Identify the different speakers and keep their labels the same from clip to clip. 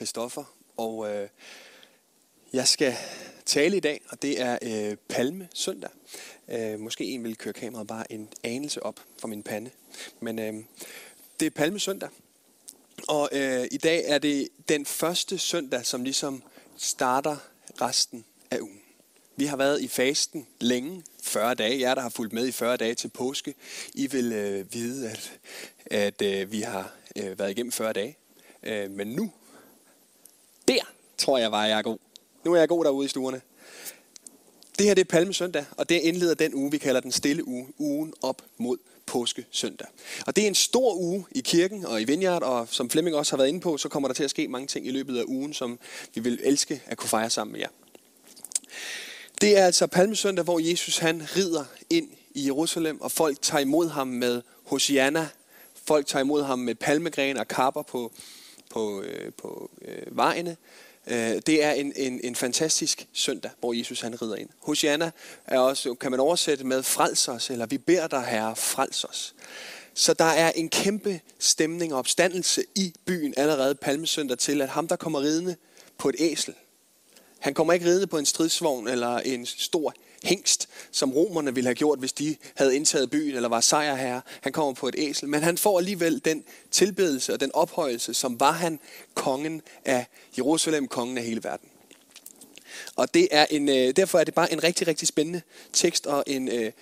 Speaker 1: Christoffer, og øh, jeg skal tale i dag, og det er øh, Palme Søndag. Øh, måske en vil køre kameraet bare en anelse op fra min pande. Men øh, det er Palme Søndag, og øh, i dag er det den første søndag, som ligesom starter resten af ugen. Vi har været i fasten længe, 40 dage. Jeg der har fulgt med i 40 dage til påske. I vil øh, vide, at, at øh, vi har øh, været igennem 40 dage. Øh, men nu, der tror jeg var, jeg er god. Nu er jeg god derude i stuerne. Det her det er Palmesøndag, og det indleder den uge, vi kalder den stille uge, ugen op mod påske søndag. Og det er en stor uge i kirken og i Vineyard, og som Flemming også har været inde på, så kommer der til at ske mange ting i løbet af ugen, som vi vil elske at kunne fejre sammen med jer. Det er altså Palmesøndag, hvor Jesus han rider ind i Jerusalem, og folk tager imod ham med Hosianna. Folk tager imod ham med palmegren og kapper på, på, øh, på øh, vejene. Øh, det er en, en, en fantastisk søndag, hvor Jesus han rider ind. Hosianna er også, kan man oversætte med frels os, eller vi beder dig herre, frels os. Så der er en kæmpe stemning og opstandelse i byen allerede palmesøndag til, at ham der kommer ridende på et æsel, han kommer ikke ridende på en stridsvogn eller en stor hængst, som romerne ville have gjort, hvis de havde indtaget byen eller var sejrherre. Han kommer på et æsel, men han får alligevel den tilbedelse og den ophøjelse, som var han kongen af Jerusalem, kongen af hele verden. Og det er en, øh, derfor er det bare en rigtig, rigtig spændende tekst, og en, øh,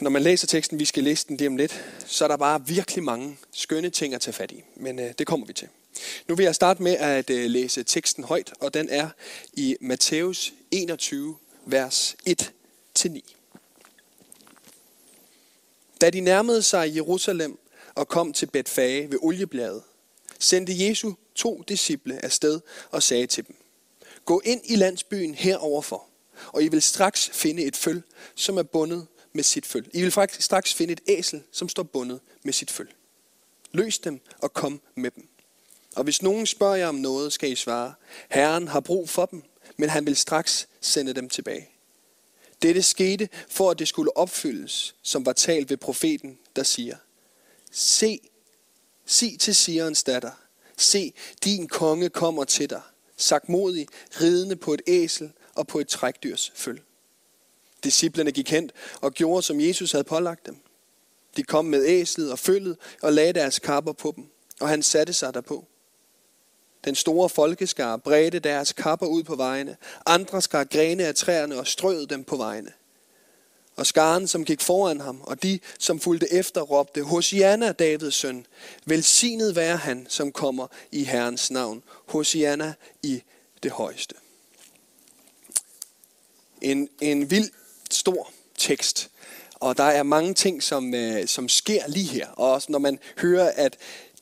Speaker 1: når man læser teksten, vi skal læse den lige om lidt, så er der bare virkelig mange skønne ting at tage fat i. Men øh, det kommer vi til. Nu vil jeg starte med at øh, læse teksten højt, og den er i Matthæus 21, vers 1-9. Da de nærmede sig Jerusalem og kom til Betfage ved oliebladet, sendte Jesu to disciple afsted og sagde til dem, Gå ind i landsbyen heroverfor, og I vil straks finde et føl, som er bundet med sit føl. I vil faktisk straks finde et æsel, som står bundet med sit føl. Løs dem og kom med dem. Og hvis nogen spørger jer om noget, skal I svare, Herren har brug for dem, men han vil straks sende dem tilbage. Dette skete, for at det skulle opfyldes, som var talt ved profeten, der siger, Se, sig til Sirens datter, se, din konge kommer til dig, sagt modig, ridende på et æsel og på et trækdyrs føl. Disciplerne gik hen og gjorde, som Jesus havde pålagt dem. De kom med æslet og følget og lagde deres kapper på dem, og han satte sig derpå. Den store folkeskar bredte deres kapper ud på vejene. Andre skar grene af træerne og strøede dem på vejene. Og skaren, som gik foran ham, og de, som fulgte efter, råbte, Hosianna, Davids søn, velsignet være han, som kommer i Herrens navn. Hosianna i det højeste. En, en vild stor tekst, og der er mange ting, som, øh, som sker lige her. Og også når man hører, at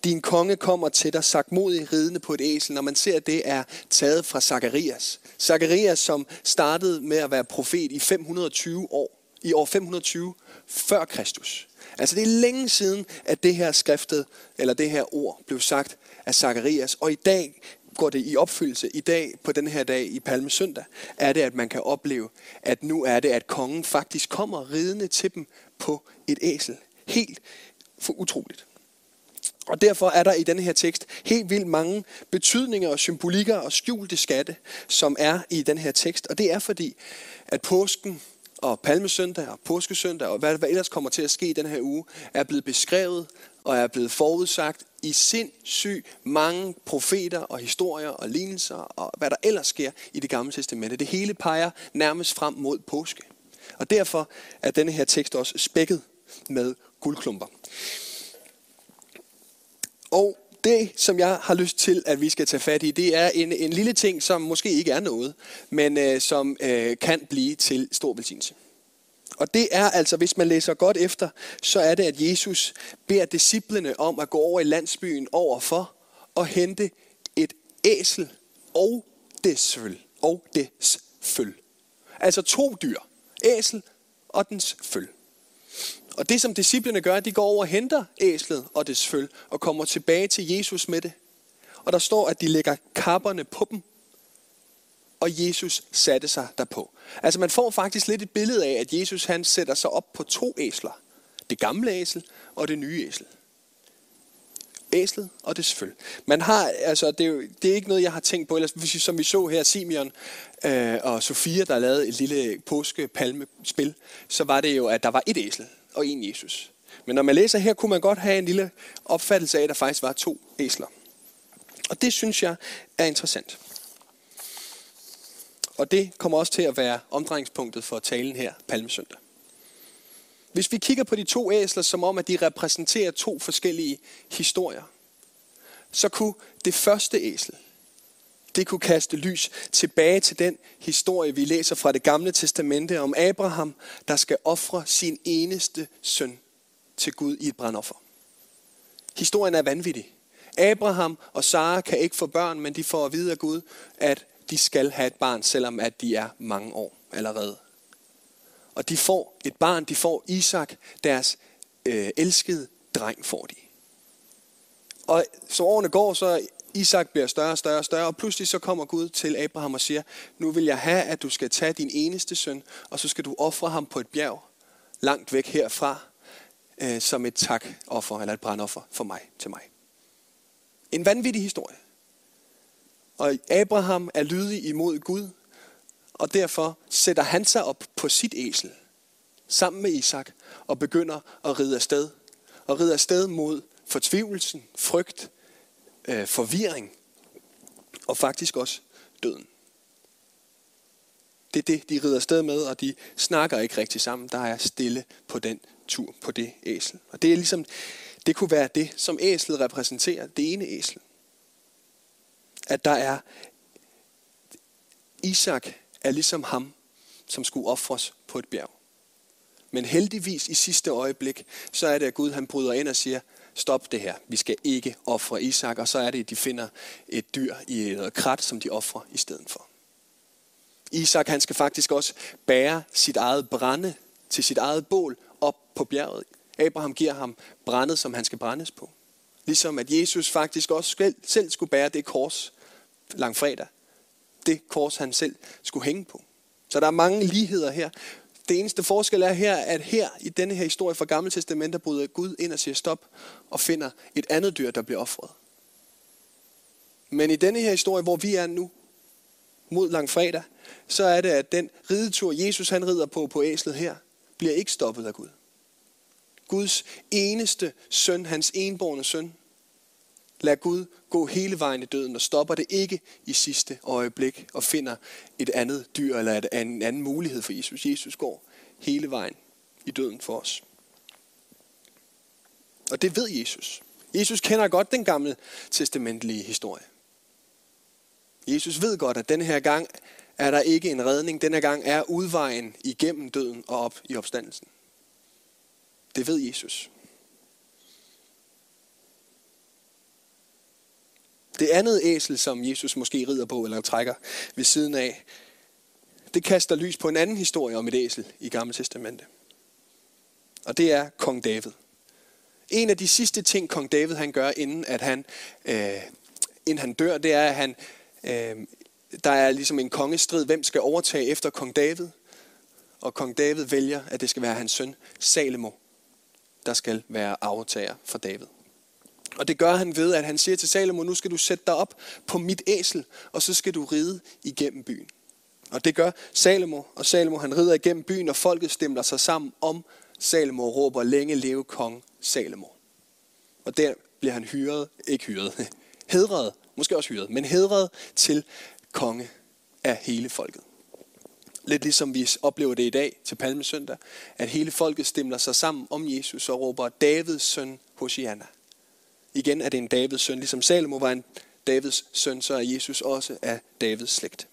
Speaker 1: din konge kommer til dig, sagt modig ridende på et æsel, når man ser, at det er taget fra Zakarias. Zakarias, som startede med at være profet i 520 år, i år 520 før Kristus. Altså det er længe siden, at det her skriftet, eller det her ord, blev sagt af Zakarias. Og i dag går det i opfyldelse. I dag, på den her dag i Palmesøndag, er det, at man kan opleve, at nu er det, at kongen faktisk kommer ridende til dem på et æsel. Helt for utroligt. Og derfor er der i denne her tekst helt vildt mange betydninger og symbolikker og skjulte skatte, som er i den her tekst. Og det er fordi, at påsken og palmesøndag og påskesøndag og hvad, hvad ellers kommer til at ske i den her uge, er blevet beskrevet og er blevet forudsagt i sindssygt mange profeter og historier og lignelser og hvad der ellers sker i det gamle testamente. Det hele peger nærmest frem mod påske. Og derfor er denne her tekst også spækket med guldklumper. Og det, som jeg har lyst til, at vi skal tage fat i, det er en, en lille ting, som måske ikke er noget, men øh, som øh, kan blive til stor velsignelse. Og det er altså, hvis man læser godt efter, så er det, at Jesus beder disciplene om at gå over i landsbyen overfor og hente et æsel og dets føl. Og dets føl. Altså to dyr. Æsel og dens føl. Og det som disciplene gør, de går over og henter æslet og dets føl og kommer tilbage til Jesus med det. Og der står, at de lægger kapperne på dem, og Jesus satte sig derpå. Altså man får faktisk lidt et billede af, at Jesus han sætter sig op på to æsler. Det gamle æsel og det nye æsel. Æslet og det føl. Man har, altså, det, er jo, det er ikke noget, jeg har tænkt på. Ellers, hvis, som vi så her, Simeon øh, og Sofia, der lavede et lille påskepalmespil, så var det jo, at der var et æsel og en Jesus. Men når man læser her, kunne man godt have en lille opfattelse af, at der faktisk var to æsler. Og det synes jeg er interessant. Og det kommer også til at være omdrejningspunktet for talen her, Palmesøndag. Hvis vi kigger på de to æsler, som om at de repræsenterer to forskellige historier, så kunne det første æsel, det kunne kaste lys tilbage til den historie, vi læser fra det gamle testamente om Abraham, der skal ofre sin eneste søn til Gud i et brandoffer. Historien er vanvittig. Abraham og Sara kan ikke få børn, men de får at vide af Gud, at de skal have et barn, selvom at de er mange år allerede. Og de får et barn, de får Isak, deres øh, elskede dreng får de. Og så årene går, så Isak bliver større og større og større, og pludselig så kommer Gud til Abraham og siger, nu vil jeg have, at du skal tage din eneste søn, og så skal du ofre ham på et bjerg, langt væk herfra, øh, som et takoffer eller et brandoffer for mig, til mig. En vanvittig historie. Og Abraham er lydig imod Gud, og derfor sætter han sig op på sit esel, sammen med Isak, og begynder at ride afsted. Og ride afsted mod fortvivlelsen, frygt, øh, forvirring, og faktisk også døden. Det er det, de rider afsted med, og de snakker ikke rigtig sammen. Der er stille på den tur, på det æsel. Og det er ligesom, det kunne være det, som æslet repræsenterer, det ene æsel at der er Isak er ligesom ham, som skulle ofres på et bjerg. Men heldigvis i sidste øjeblik, så er det, at Gud han bryder ind og siger, stop det her, vi skal ikke ofre Isak, og så er det, at de finder et dyr i noget krat, som de offrer i stedet for. Isak han skal faktisk også bære sit eget brænde til sit eget bål op på bjerget. Abraham giver ham brændet, som han skal brændes på. Ligesom at Jesus faktisk også selv skulle bære det kors, langfredag. Det kors, han selv skulle hænge på. Så der er mange ligheder her. Det eneste forskel er her, at her i denne her historie fra Gamle Testament, der bryder Gud ind og siger stop og finder et andet dyr, der bliver offret. Men i denne her historie, hvor vi er nu, mod langfredag, så er det, at den ridetur, Jesus han rider på på æslet her, bliver ikke stoppet af Gud. Guds eneste søn, hans enborne søn, Lad Gud gå hele vejen i døden og stopper det ikke i sidste øjeblik og finder et andet dyr eller en anden, anden mulighed for Jesus. Jesus går hele vejen i døden for os. Og det ved Jesus. Jesus kender godt den gamle testamentlige historie. Jesus ved godt, at den her gang er der ikke en redning. Den her gang er udvejen igennem døden og op i opstandelsen. Det ved Jesus. Det andet æsel, som Jesus måske rider på eller trækker ved siden af, det kaster lys på en anden historie om et æsel i Gamle Testamente. Og det er kong David. En af de sidste ting, kong David han gør, inden, at han, øh, inden han dør, det er, at han, øh, der er ligesom en kongestrid. Hvem skal overtage efter kong David? Og kong David vælger, at det skal være hans søn Salomo, der skal være aftager for David. Og det gør han ved, at han siger til Salomo, nu skal du sætte dig op på mit æsel, og så skal du ride igennem byen. Og det gør Salomo, og Salomo han rider igennem byen, og folket stemmer sig sammen om Salomo og råber, længe leve kong Salomo. Og der bliver han hyret, ikke hyret, hedret, måske også hyret, men hedret til konge af hele folket. Lidt ligesom vi oplever det i dag til Palmesøndag, at hele folket stemmer sig sammen om Jesus og råber, Davids søn Hosianna. Igen er det en Davids søn. Ligesom Salomo var en Davids søn, så er Jesus også af Davids slægt.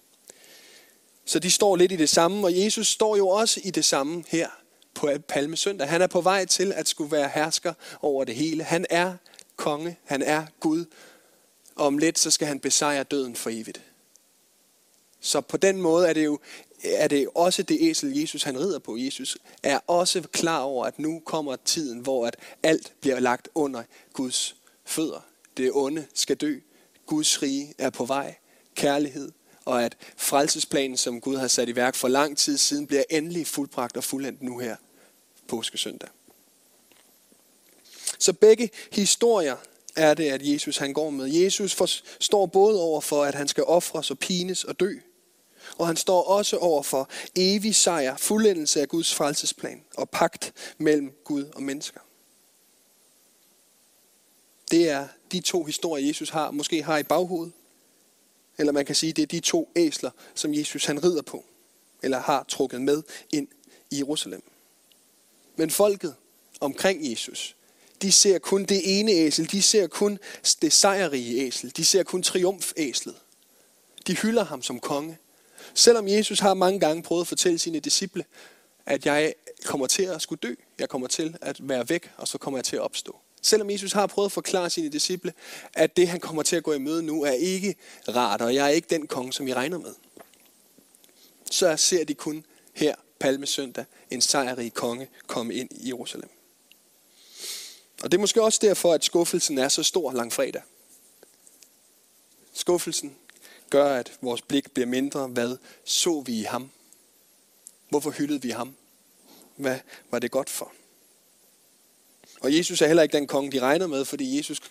Speaker 1: Så de står lidt i det samme, og Jesus står jo også i det samme her på Palmesøndag. Han er på vej til at skulle være hersker over det hele. Han er konge, han er Gud, og om lidt så skal han besejre døden for evigt. Så på den måde er det jo er det også det æsel, Jesus han rider på. Jesus er også klar over, at nu kommer tiden, hvor at alt bliver lagt under Guds fødder. Det onde skal dø. Guds rige er på vej. Kærlighed. Og at frelsesplanen, som Gud har sat i værk for lang tid siden, bliver endelig fuldbragt og fuldendt nu her påskesøndag. Så begge historier er det, at Jesus han går med. Jesus står både over for, at han skal ofres og pines og dø. Og han står også over for evig sejr, fuldendelse af Guds frelsesplan og pagt mellem Gud og mennesker. Det er de to historier, Jesus har, måske har i baghovedet. Eller man kan sige, det er de to æsler, som Jesus han rider på, eller har trukket med ind i Jerusalem. Men folket omkring Jesus, de ser kun det ene æsel, de ser kun det sejrige æsel, de ser kun triumfæslet. De hylder ham som konge. Selvom Jesus har mange gange prøvet at fortælle sine disciple, at jeg kommer til at skulle dø, jeg kommer til at være væk, og så kommer jeg til at opstå. Selvom Jesus har prøvet at forklare sine disciple, at det han kommer til at gå i møde nu er ikke rart, og jeg er ikke den konge, som I regner med. Så ser de kun her palmesøndag en sejrig konge komme ind i Jerusalem. Og det er måske også derfor, at skuffelsen er så stor langfredag. Skuffelsen gør, at vores blik bliver mindre. Hvad så vi i ham? Hvorfor hyldede vi ham? Hvad var det godt for? Og Jesus er heller ikke den konge, de regner med, fordi Jesus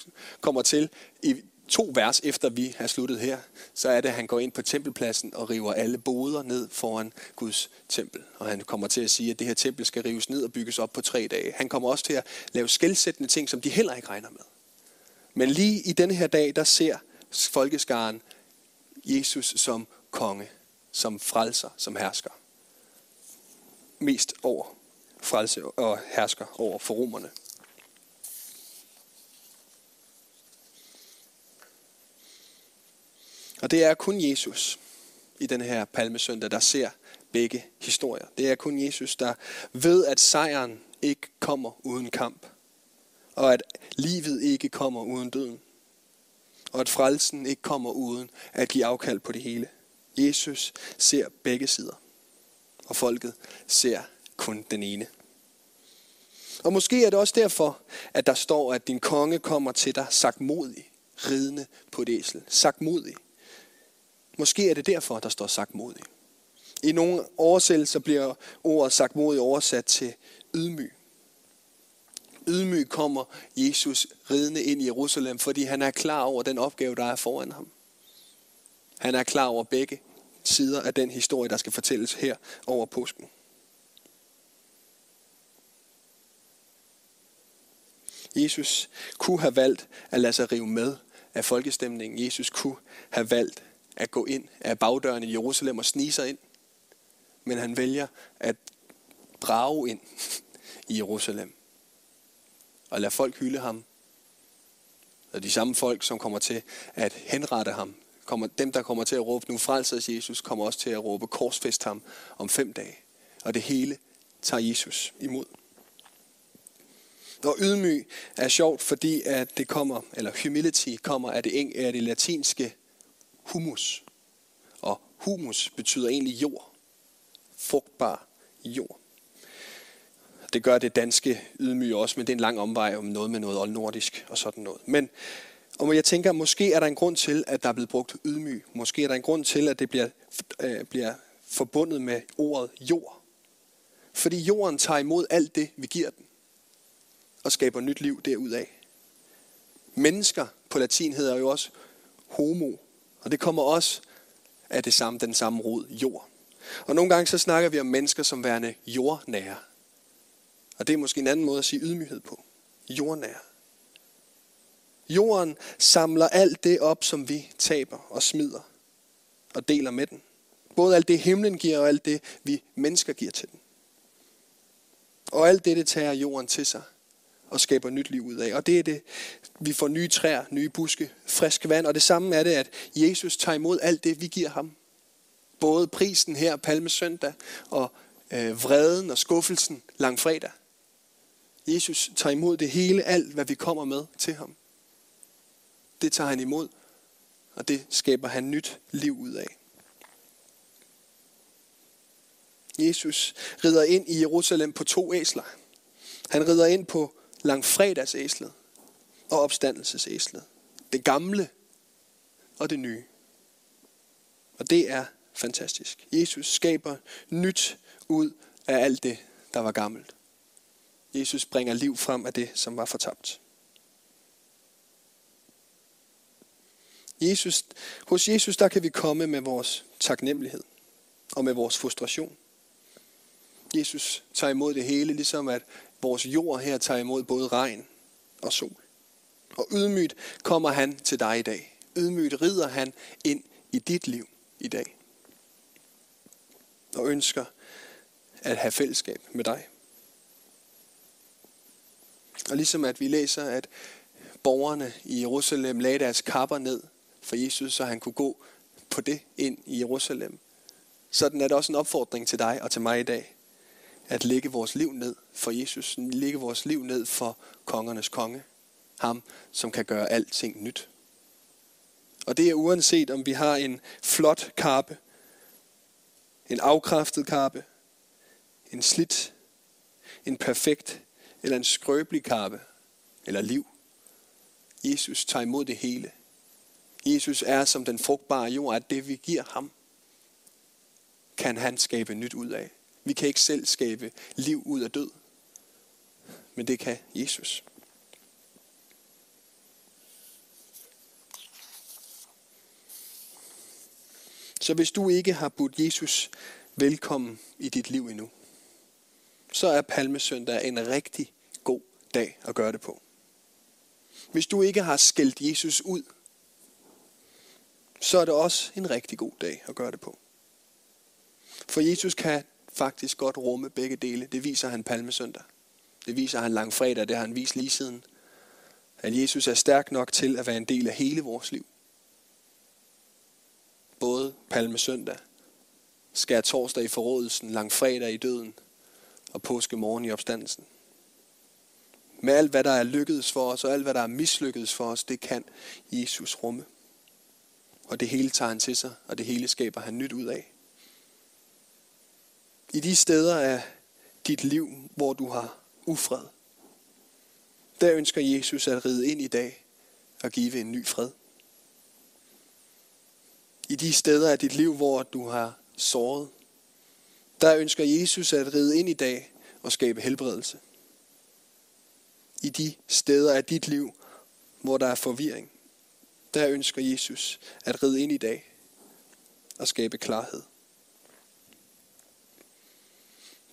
Speaker 1: kommer til i to vers efter vi har sluttet her, så er det, at han går ind på tempelpladsen og river alle boder ned foran Guds tempel. Og han kommer til at sige, at det her tempel skal rives ned og bygges op på tre dage. Han kommer også til at lave skældsættende ting, som de heller ikke regner med. Men lige i denne her dag, der ser folkeskaren Jesus som konge, som frelser, som hersker. Mest over frelse og hersker over for romerne. Og det er kun Jesus i den her palmesøndag, der ser begge historier. Det er kun Jesus, der ved, at sejren ikke kommer uden kamp. Og at livet ikke kommer uden døden. Og at frelsen ikke kommer uden at give afkald på det hele. Jesus ser begge sider. Og folket ser kun den ene. Og måske er det også derfor, at der står, at din konge kommer til dig sagt modig, ridende på et æsel. Sagt modig. Måske er det derfor, der står sagt modig. I nogle oversættelser bliver ordet sagt modig oversat til ydmyg. Ydmyg kommer Jesus ridende ind i Jerusalem, fordi han er klar over den opgave, der er foran ham. Han er klar over begge sider af den historie, der skal fortælles her over påsken. Jesus kunne have valgt at lade sig rive med af folkestemningen. Jesus kunne have valgt at gå ind af bagdøren i Jerusalem og snige sig ind. Men han vælger at brage ind i Jerusalem. Og lade folk hylde ham. Og de samme folk, som kommer til at henrette ham, kommer, dem der kommer til at råbe, nu frelses Jesus, kommer også til at råbe, korsfest ham om fem dage. Og det hele tager Jesus imod. Og ydmyg er sjovt, fordi at det kommer, eller humility kommer af det, af det latinske humus. Og humus betyder egentlig jord. Frugtbar jord. Det gør det danske ydmyge også, men det er en lang omvej om noget med noget oldnordisk og sådan noget. Men og jeg tænker, måske er der en grund til, at der er blevet brugt ydmyg. Måske er der en grund til, at det bliver, øh, bliver forbundet med ordet jord. Fordi jorden tager imod alt det, vi giver den. Og skaber nyt liv derudaf. Mennesker på latin hedder jo også homo. Og det kommer også af det samme, den samme rod, jord. Og nogle gange så snakker vi om mennesker som værende jordnære. Og det er måske en anden måde at sige ydmyghed på. Jordnære. Jorden samler alt det op, som vi taber og smider og deler med den. Både alt det himlen giver og alt det vi mennesker giver til den. Og alt det, det tager jorden til sig og skaber nyt liv ud af. Og det er det, vi får nye træer, nye buske, frisk vand. Og det samme er det, at Jesus tager imod alt det, vi giver ham. Både prisen her, palmesøndag, og øh, vreden og skuffelsen langfredag. Jesus tager imod det hele, alt hvad vi kommer med til ham. Det tager han imod og det skaber han nyt liv ud af. Jesus rider ind i Jerusalem på to æsler. Han rider ind på langfredagsæslet og opstandelsesæslet. Det gamle og det nye. Og det er fantastisk. Jesus skaber nyt ud af alt det, der var gammelt. Jesus bringer liv frem af det, som var fortabt. Jesus, hos Jesus der kan vi komme med vores taknemmelighed og med vores frustration. Jesus tager imod det hele, ligesom at vores jord her tager imod både regn og sol. Og ydmygt kommer han til dig i dag. Ydmygt rider han ind i dit liv i dag. Og ønsker at have fællesskab med dig. Og ligesom at vi læser, at borgerne i Jerusalem lagde deres kapper ned for Jesus, så han kunne gå på det ind i Jerusalem. Sådan er det også en opfordring til dig og til mig i dag. At lægge vores liv ned for Jesus. Lægge vores liv ned for kongernes konge. Ham, som kan gøre alting nyt. Og det er uanset om vi har en flot kappe, en afkræftet kappe, en slidt, en perfekt eller en skrøbelig kappe eller liv. Jesus tager imod det hele. Jesus er som den frugtbare jord, at det vi giver ham, kan han skabe nyt ud af. Vi kan ikke selv skabe liv ud af død, men det kan Jesus. Så hvis du ikke har budt Jesus velkommen i dit liv endnu, så er Palmesøndag en rigtig god dag at gøre det på. Hvis du ikke har skældt Jesus ud, så er det også en rigtig god dag at gøre det på. For Jesus kan faktisk godt rumme begge dele. Det viser han palmesøndag. Det viser han langfredag, det har han vist lige siden. At Jesus er stærk nok til at være en del af hele vores liv. Både palmesøndag, skær torsdag i forrådelsen, langfredag i døden og påske morgen i opstandelsen. Med alt, hvad der er lykkedes for os, og alt, hvad der er mislykkedes for os, det kan Jesus rumme. Og det hele tager han til sig, og det hele skaber han nyt ud af. I de steder af dit liv, hvor du har ufred, der ønsker Jesus at ride ind i dag og give en ny fred. I de steder af dit liv, hvor du har såret, der ønsker Jesus at ride ind i dag og skabe helbredelse. I de steder af dit liv, hvor der er forvirring, der ønsker Jesus at ride ind i dag og skabe klarhed.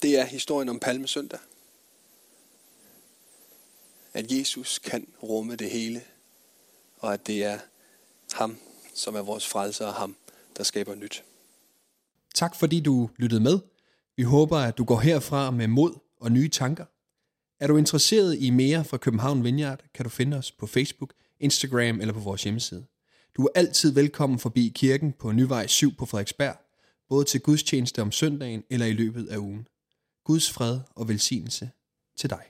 Speaker 1: Det er historien om Palmesøndag. At Jesus kan rumme det hele, og at det er ham, som er vores frelser, og ham, der skaber nyt.
Speaker 2: Tak fordi du lyttede med. Vi håber, at du går herfra med mod og nye tanker. Er du interesseret i mere fra København Vineyard, kan du finde os på Facebook, Instagram eller på vores hjemmeside. Du er altid velkommen forbi kirken på Nyvej 7 på Frederiksberg, både til gudstjeneste om søndagen eller i løbet af ugen. Guds fred og velsignelse til dig.